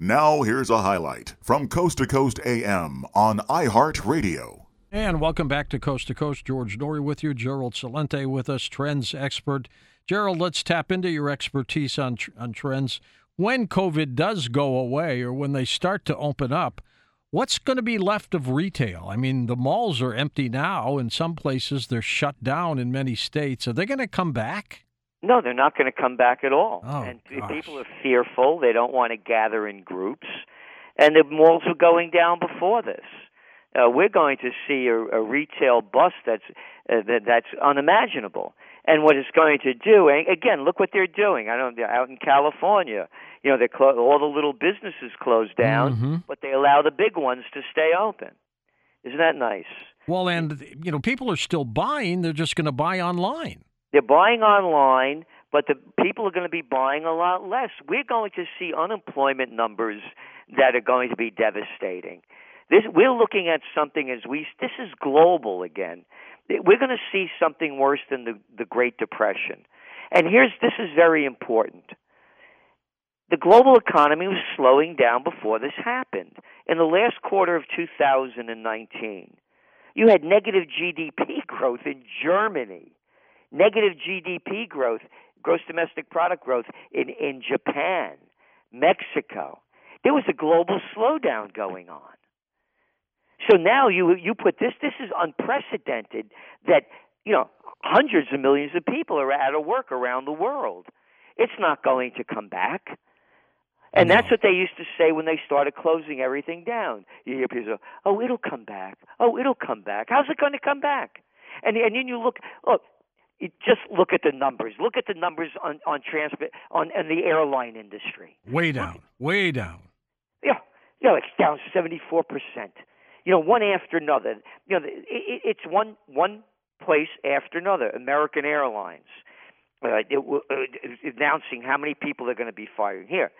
Now, here's a highlight from Coast to Coast AM on iHeartRadio. And welcome back to Coast to Coast. George Noory with you, Gerald Celente with us, trends expert. Gerald, let's tap into your expertise on on trends. When COVID does go away, or when they start to open up, what's going to be left of retail? I mean, the malls are empty now. In some places, they're shut down in many states. Are they going to come back? No, they're not going to come back at all. Oh, and gosh. people are fearful. They don't want to gather in groups. And the malls were going down before this. Uh, we're going to see a, a retail bust that's uh, that, that's unimaginable. And what it's going to do, and again, look what they're doing. I don't. They're out in California. You know, they're clo- all the little businesses closed down, Mhm. but they allow the big ones to stay open. Isn't that nice? Well, and you know, people are still buying. They're just going to buy online. They're buying online, but the people are going to be buying a lot less. We're going to see unemployment numbers that are going to be devastating. This we're looking at something as we this is global again. We're going to see something worse than the the Great Depression. And here's this is very important. The global economy was slowing down before this happened. In the last quarter of 2019, you had negative GDP growth in Germany negative GDP growth, gross domestic product growth in, in Japan, Mexico. There was a global slowdown going on. So now you you put this this is unprecedented that you know hundreds of millions of people are out of work around the world. It's not going to come back. And that's what they used to say when they started closing everything down. You hear people say, "Oh, it'll come back. Oh, it'll come back." How's it going to come back? And and then you look, look, you just look at the numbers. Look at the numbers on on transport on in the airline industry. Way down, way down. Yeah, you know, it's down seventy four percent. You know, one after another. You know, it, it, it's one one place after another. American Airlines uh, it, uh, announcing how many people they're going to be firing. Here,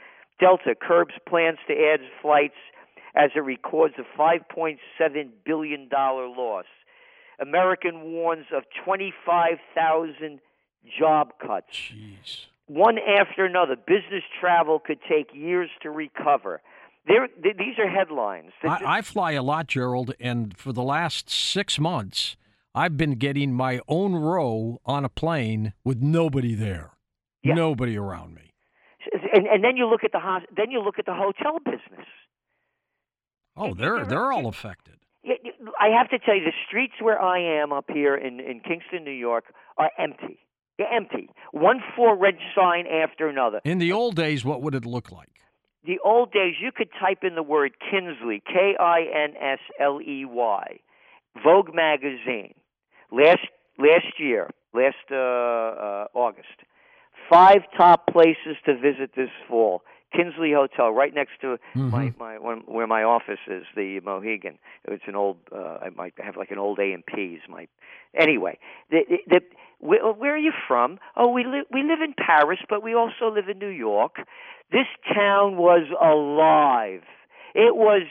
Delta curbs plans to add flights as it records a five point seven billion dollar loss. American warns of twenty five thousand job cuts Jeez. one after another. Business travel could take years to recover. There, th- these are headlines. I, I fly a lot, Gerald, and for the last six months, I've been getting my own row on a plane with nobody there, Yeah. nobody around me. and, and then you look at the hos- then you look at the hotel business. Oh, they're they're all affected. I have to tell you, the streets where I am up here in in Kingston, New York, are empty. They're empty. One for rent sign after another. In the old days, what would it look like? The old days, you could type in the word Kinsley, K I N S L E Y, Vogue magazine, last last year, last uh, uh, August. Five top places to visit this fall. Kinsley Hotel, right next to my Mhm. my one, where my office is, the Mohegan. It's an old. Uh, I might have like an old A and P's. My anyway. The, the, the, where, where are you from? Oh, we live we live in Paris, but we also live in New York. This town was alive. It was.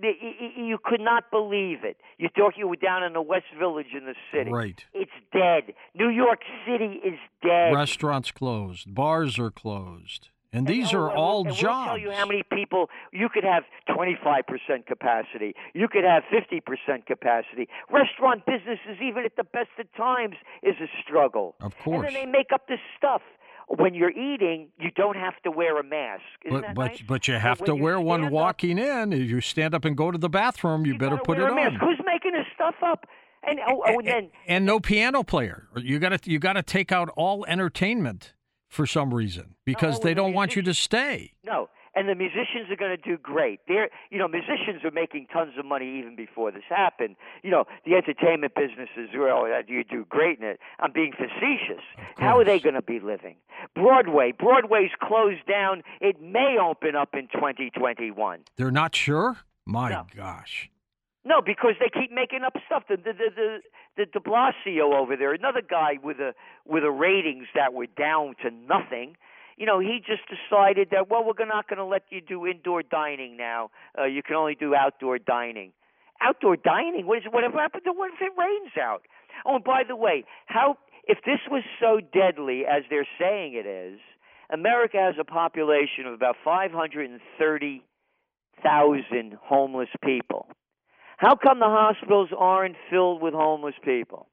You could not believe it. You thought you were down in the West Village in the city. Right. It's dead. New York City is dead. Restaurants closed, bars are closed, and And- these oh, are and all and jobs. We'll tell you how many people you could have 25% capacity. You could have 50% capacity. Restaurant businesses, even at the best of times, is a struggle. Of course. And then they make up this stuff. When you're eating, you don't have to wear a mask. Isn't But but nice? but you have to wear one stand up- walking in. If you stand up and go to the bathroom, you, better put it on. Who's making this stuff up? And oh, oh, and then and no piano player. You got to you got to take out all entertainment for some reason because oh, they don't want you to stay. No, and the musicians are going to do great. They're, you know, musicians are making tons of money even before this happened. You know, the entertainment businesses, well, uh, you do great in it. I'm being facetious. How are they going to be living? Broadway, Broadway's closed down. It may open up in 2021. They're not sure. My No. gosh. No, because they keep making up stuff. The the the the, De Blasio over there, another guy with a with a ratings that were down to nothing. You know, he just decided that well, we're not going to let you do indoor dining now. Uh, you can only do outdoor dining. Outdoor dining? What is whatever happened to what if it rains out? Oh, and by the way, how if this was so deadly as they're saying it is, America has a population of about 530,000 homeless people. How come the hospitals aren't filled with homeless people?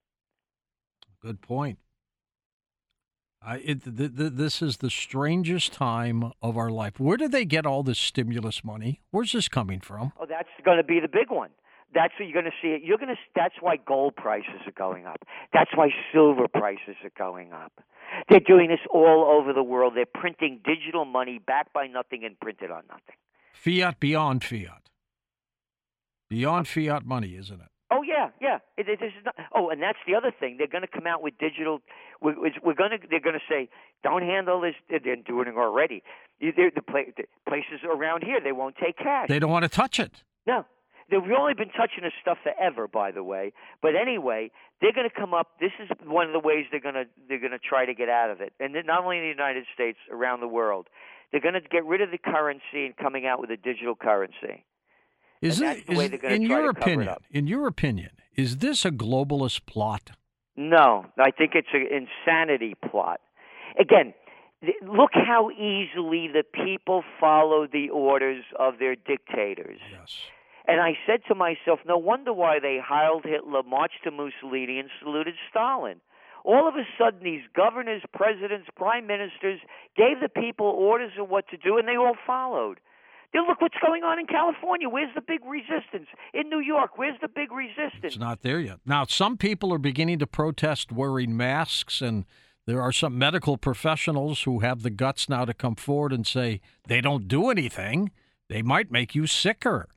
Good point. I, it, th- th- this is the strangest time of our life. Where do they get all this stimulus money? Where's this coming from? Oh, that's going to be the big one. That's what you're going to see. It. You're going to. That's why gold prices are going up. That's why silver prices are going up. They're doing this all over the world. They're printing digital money backed by nothing and printed on nothing. Fiat beyond fiat. Beyond fiat money, isn't it? Oh yeah, yeah. It, it, this is not, oh, and that's the other thing. They're going to come out with digital. We're, we're going to. They're going to say, "Don't handle this." They're doing it already. They're, the, the places around here, they won't take cash. They don't want to touch it. No, They've only been touching this stuff forever, by the way. But anyway, they're going to come up. This is one of the ways they're going to they're going to try to get out of it, and not only in the United States, around the world. They're going to get rid of the currency and coming out with a digital currency. Is it, is, in your opinion? In your opinion, is this a globalist plot? No, I think it's an insanity plot. Again, look how easily the people follow the orders of their dictators. Yes. And I said to myself, no wonder why they hailed Hitler, marched to Mussolini, and saluted Stalin. All of a sudden, these governors, presidents, prime ministers gave the people orders of what to do, and they all followed. Now look what's going on in California. Where's the big resistance? In New York, where's the big resistance? It's not there yet. Now, some people are beginning to protest wearing masks, and there are some medical professionals who have the guts now to come forward and say they don't do anything. They might make you sicker.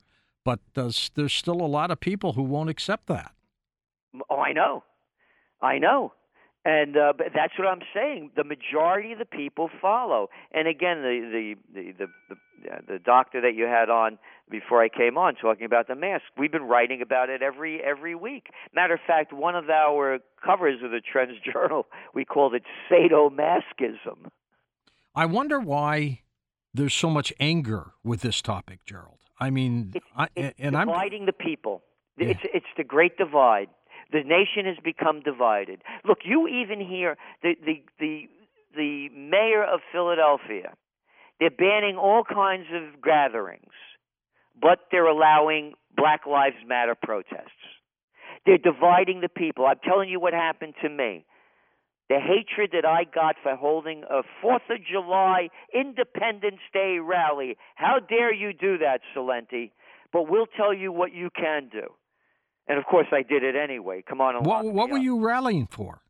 But there's, there's still a lot of people who won't accept that. Oh, I know. I know. And uh, but that's what I'm saying. The majority of the people follow. And again, the the the the, the, uh, the doctor that you had on before I came on talking about the mask. We've been writing about it every every week. Matter of fact, one of our covers of the Trends Journal, we called it sadomasochism. I wonder why there's so much anger with this topic, Gerald. I mean, it's, I, it's and dividing I'm, the people. Yeah. It's it's the great divide. The nation has become divided. Look, you even hear the the the the mayor of Philadelphia. They're banning all kinds of gatherings, but they're allowing Black Lives Matter protests. They're dividing the people. I'm telling you what happened to me the hatred that I got for holding a Fourth of July Independence Day rally. How dare you do that, Celente? But we'll tell you what you can do. And of course, I did it anyway. Come on, what, what were you rallying for?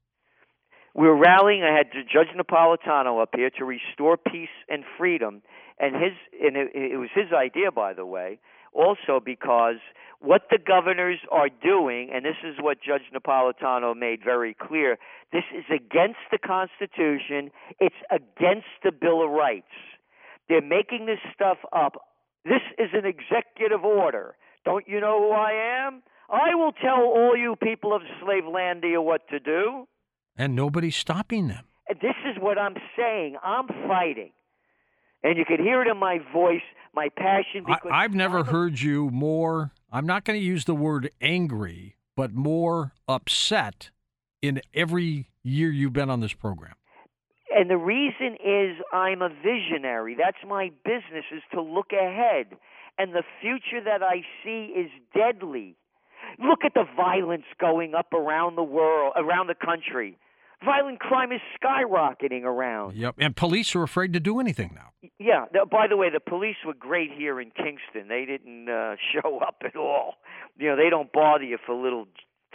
We were rallying. I had Judge Napolitano up here to restore peace and freedom, and his and it, it was his idea, by the way. Also, because what the governors are doing, and this is what Judge Napolitano made very clear, this is against the Constitution, it's against the Bill of Rights. They're making this stuff up. This is an executive order. Don't you know who I am? I will tell all you people of slave Slavelandia what to do. And nobody's stopping them. This is what I'm saying. I'm fighting. And you can hear it in my voice, my passion. Because I, have never heard you more I'm not going to use the word angry, but more upset in every year you've been on this program. And the reason is I'm a visionary. That's my business is to look ahead. And the future that I see is deadly. Look at the violence going up around the world, around the country. Violent crime is skyrocketing around. Yep, and police are afraid to do anything now. Yeah. By the way, the police were great here in Kingston. They didn't uh, show up at all. You know, they don't bother you for little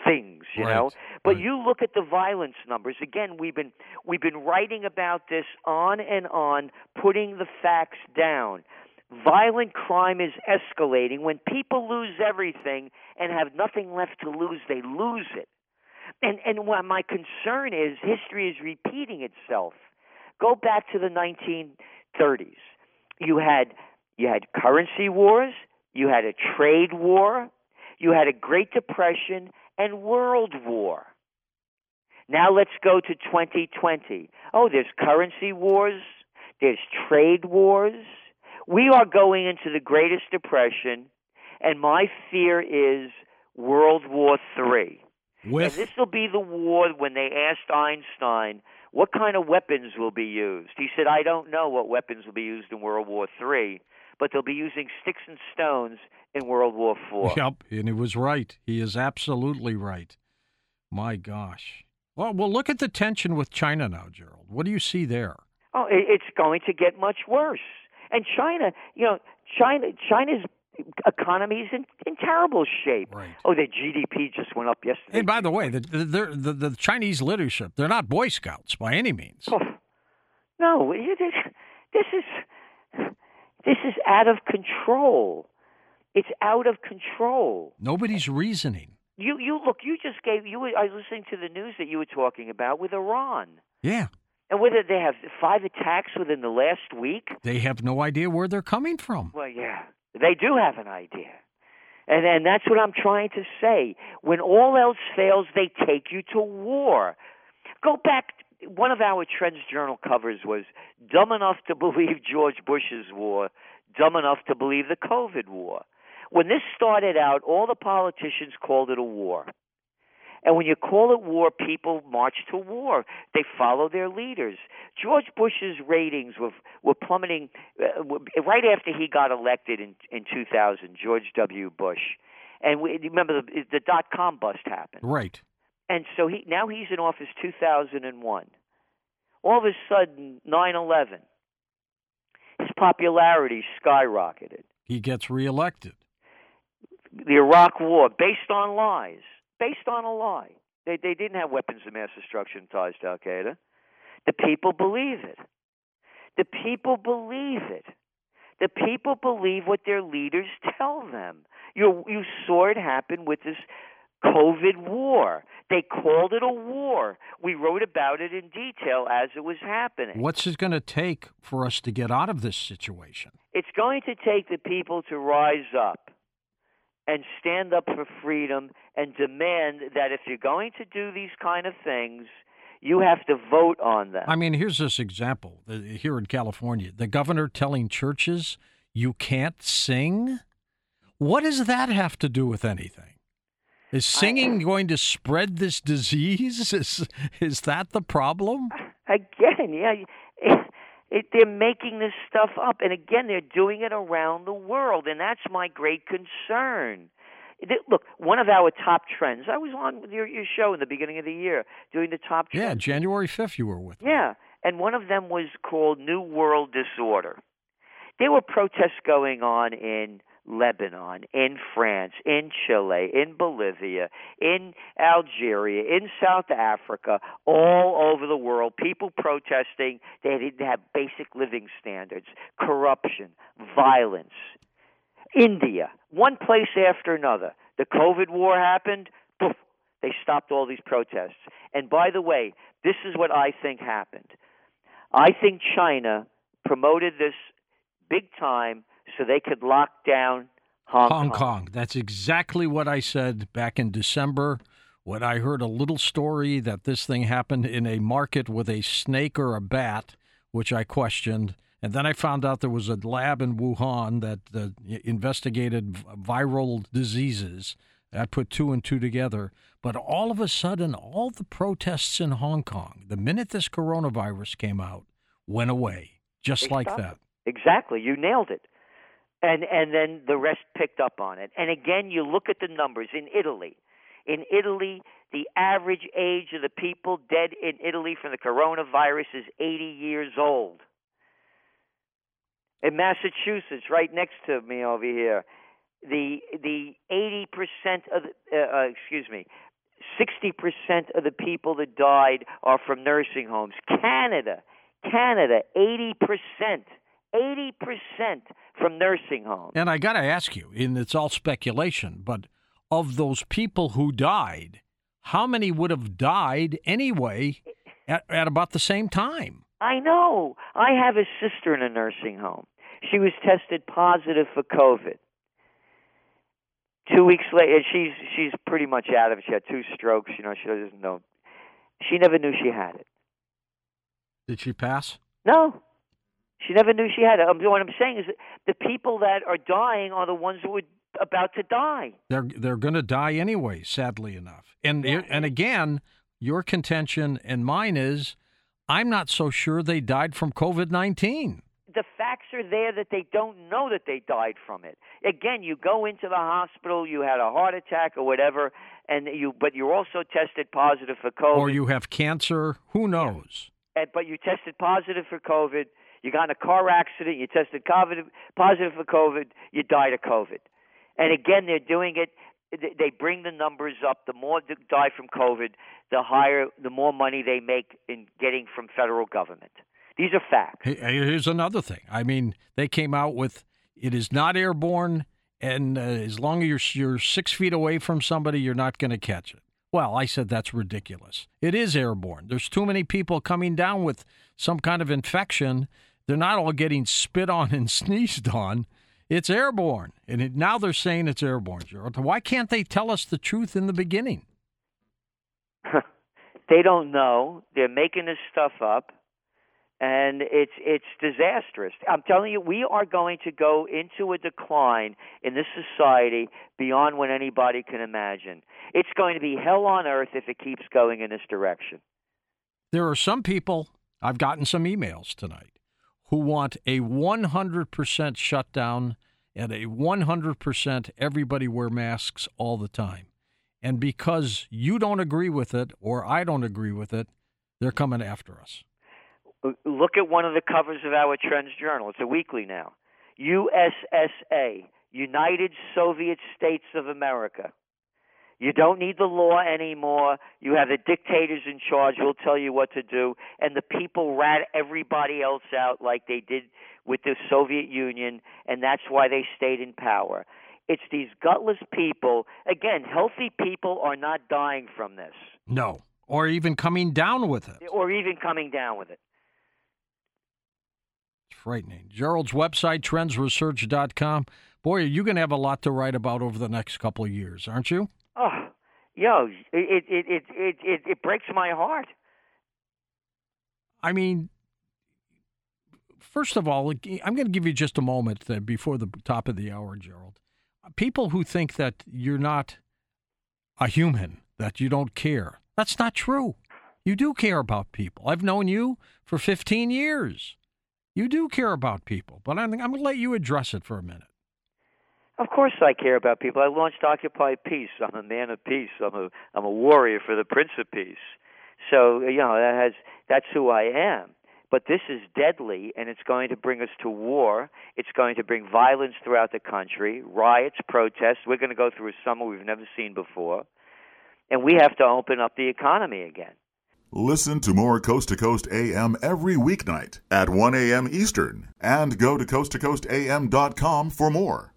things, you right. know. But right. you look at the violence numbers. Again, we've been we've been writing about this on and on, putting the facts down. Violent crime is escalating. When people lose everything and have nothing left to lose, they lose it. And and what my concern is history is repeating itself. Go back to the 1930s. You had you had currency wars, you had a trade war, you had a Great Depression and World War. Now let's go to 2020. Oh, there's currency wars, there's trade wars. We are going into the greatest depression, and my fear is World War III. With and this will be the war when they asked Einstein, what kind of weapons will be used? He said, I don't know what weapons will be used in World War III, but they'll be using sticks and stones in World War IV. Yep, and he was right. He is absolutely right. My gosh. Well, well, look at the tension with China now, Gerald. What do you see there? Oh, it's going to get much worse. And China, you know, China, China's economy is in, in terrible shape. Right. Oh, their GDP just went up yesterday. And by the way, the the, the, the Chinese leadership, they're not Boy Scouts by any means. Oh, no, this is this is out of control. It's out of control. Nobody's reasoning. You you look. You just gave you. I was listening to the news that you were talking about with Iran. Yeah. And whether they have five attacks within the last week, they have no idea where they're coming from. Well, yeah, they do have an idea. And and that's what I'm trying to say. When all else fails, they take you to war. Go back. One of our Trends Journal covers was dumb enough to believe George Bush's war, dumb enough to believe the COVID war. When this started out, all the politicians called it a war. And when you call it war, people march to war. They follow their leaders. George Bush's ratings were were plummeting uh, right after he got elected in in 2000. George W. Bush, and we, remember the, the dot com bust happened. Right. And so he now he's in office 2001. All of a sudden, 9/11. His popularity skyrocketed. He gets reelected. The Iraq War, based on lies based on a lie. They they didn't have weapons of mass destruction ties to Al Qaeda. The people believe it. The people believe it. The people believe what their leaders tell them. You you saw it happen with this COVID war. They called it a war. We wrote about it in detail as it was happening. What's it going to take for us to get out of this situation? It's going to take the people to rise up and stand up for freedom and demand that if you're going to do these kind of things, you have to vote on them. I mean, here's this example uh, here in California the governor telling churches you can't sing. What does that have to do with anything? Is singing I, going to spread this disease? Is is that the problem? Again, yeah, it, they're making this stuff up, and again, they're doing it around the world, and that's my great concern. Look, one of our top trends. I was on your, your show in the beginning of the year doing the top. Trends. Yeah, January fifth, you were with. Yeah, and one of them was called New World Disorder. There were protests going on in Lebanon, in France, in Chile, in Bolivia, in Algeria, in South Africa, all over the world, people protesting they didn't have basic living standards, corruption, violence. India, one place after another. The COVID war happened, poof, they stopped all these protests. And by the way, this is what I think happened. I think China promoted this big time so they could lock down Hong, Hong Kong. Kong. That's exactly what I said back in December when I heard a little story that this thing happened in a market with a snake or a bat, which I questioned. And then I found out there was a lab in Wuhan that uh, investigated viral diseases. I put two and two together. But all of a sudden, all the protests in Hong Kong, the minute this coronavirus came out, went away, just they like that. Exactly. You nailed it and and then the rest picked up on it. And again, you look at the numbers in Italy. In Italy, the average age of the people dead in Italy from the coronavirus is 80 years old. In Massachusetts, right next to me over here, the the 80% of the, uh, uh, excuse me, 60% of the people that died are from nursing homes. Canada, Canada, 80%. 80% from nursing homes. And I got to ask you, and it's all speculation, but of those people who died, how many would have died anyway at, at about the same time? I know. I have a sister in a nursing home. She was tested positive for COVID. Two weeks later, she's she's pretty much out of it. She had two strokes. You know, she doesn't know. She never knew she had it. Did she pass? No, she never knew she had it. Um, what I'm saying is that the people that are dying are the ones who are about to die. They're they're going to die anyway, sadly enough. And yeah. and again, your contention and mine is, I'm not so sure they died from COVID 19 the facts are there that they don't know that they died from it. Again, you go into the hospital, you had a heart attack or whatever, and you but you're also tested positive for COVID. Or you have cancer. Who knows? And, but you tested positive for COVID. You got in a car accident. You tested COVID, positive for COVID. You died of COVID. And again, they're doing it. They bring the numbers up. The more die from COVID, the higher, the more money they make in getting from federal government. These are facts. Here's another thing. I mean, they came out with it is not airborne, and uh, as long as you're, you're six feet away from somebody, you're not going to catch it. Well, I said that's ridiculous. It is airborne. There's too many people coming down with some kind of infection. They're not all getting spit on and sneezed on. It's airborne. And it, now they're saying it's airborne, Gerald. Why can't they tell us the truth in the beginning? they don't know. They're making this stuff up and it's it's disastrous. I'm telling you, we are going to go into a decline in this society beyond what anybody can imagine. It's going to be hell on earth if it keeps going in this direction. There are some people I've gotten some emails tonight who want a 100% shutdown and a 100% everybody wear masks all the time. And because you don't agree with it or I don't agree with it, they're coming after us look at one of the covers of our Trends Journal. It's a weekly now. USSA, United Soviet States of America. You don't need the law anymore. You have the dictators in charge who'll tell you what to do, and the people rat everybody else out like they did with the Soviet Union, and that's why they stayed in power. It's these gutless people. Again, healthy people are not dying from this. No, or even coming down with it. Or even coming down with it It's frightening. Gerald's website, trendsresearch.com. Boy, are you going to have a lot to write about over the next couple of years, aren't you? Yo, it it it it it, it breaks my heart. I mean, first of all, I'm going to give you just a moment before the top of the hour, Gerald. People who think that you're not a human, that you don't care, that's not true. You do care about people. I've known you for 15 years. You do care about people, but I'm, I'm going to let you address it for a minute. Of course, I care about people. I launched Occupy Peace. I'm a man of peace. I'm a I'm a warrior for the Prince of Peace. So you know that has that's who I am. But this is deadly, and it's going to bring us to war. It's going to bring violence throughout the country, riots, protests. We're going to go through a summer we've never seen before, and we have to open up the economy again. Listen to more Coast to Coast AM every weeknight at 1 a.m. Eastern and go to coasttocoastam.com for more.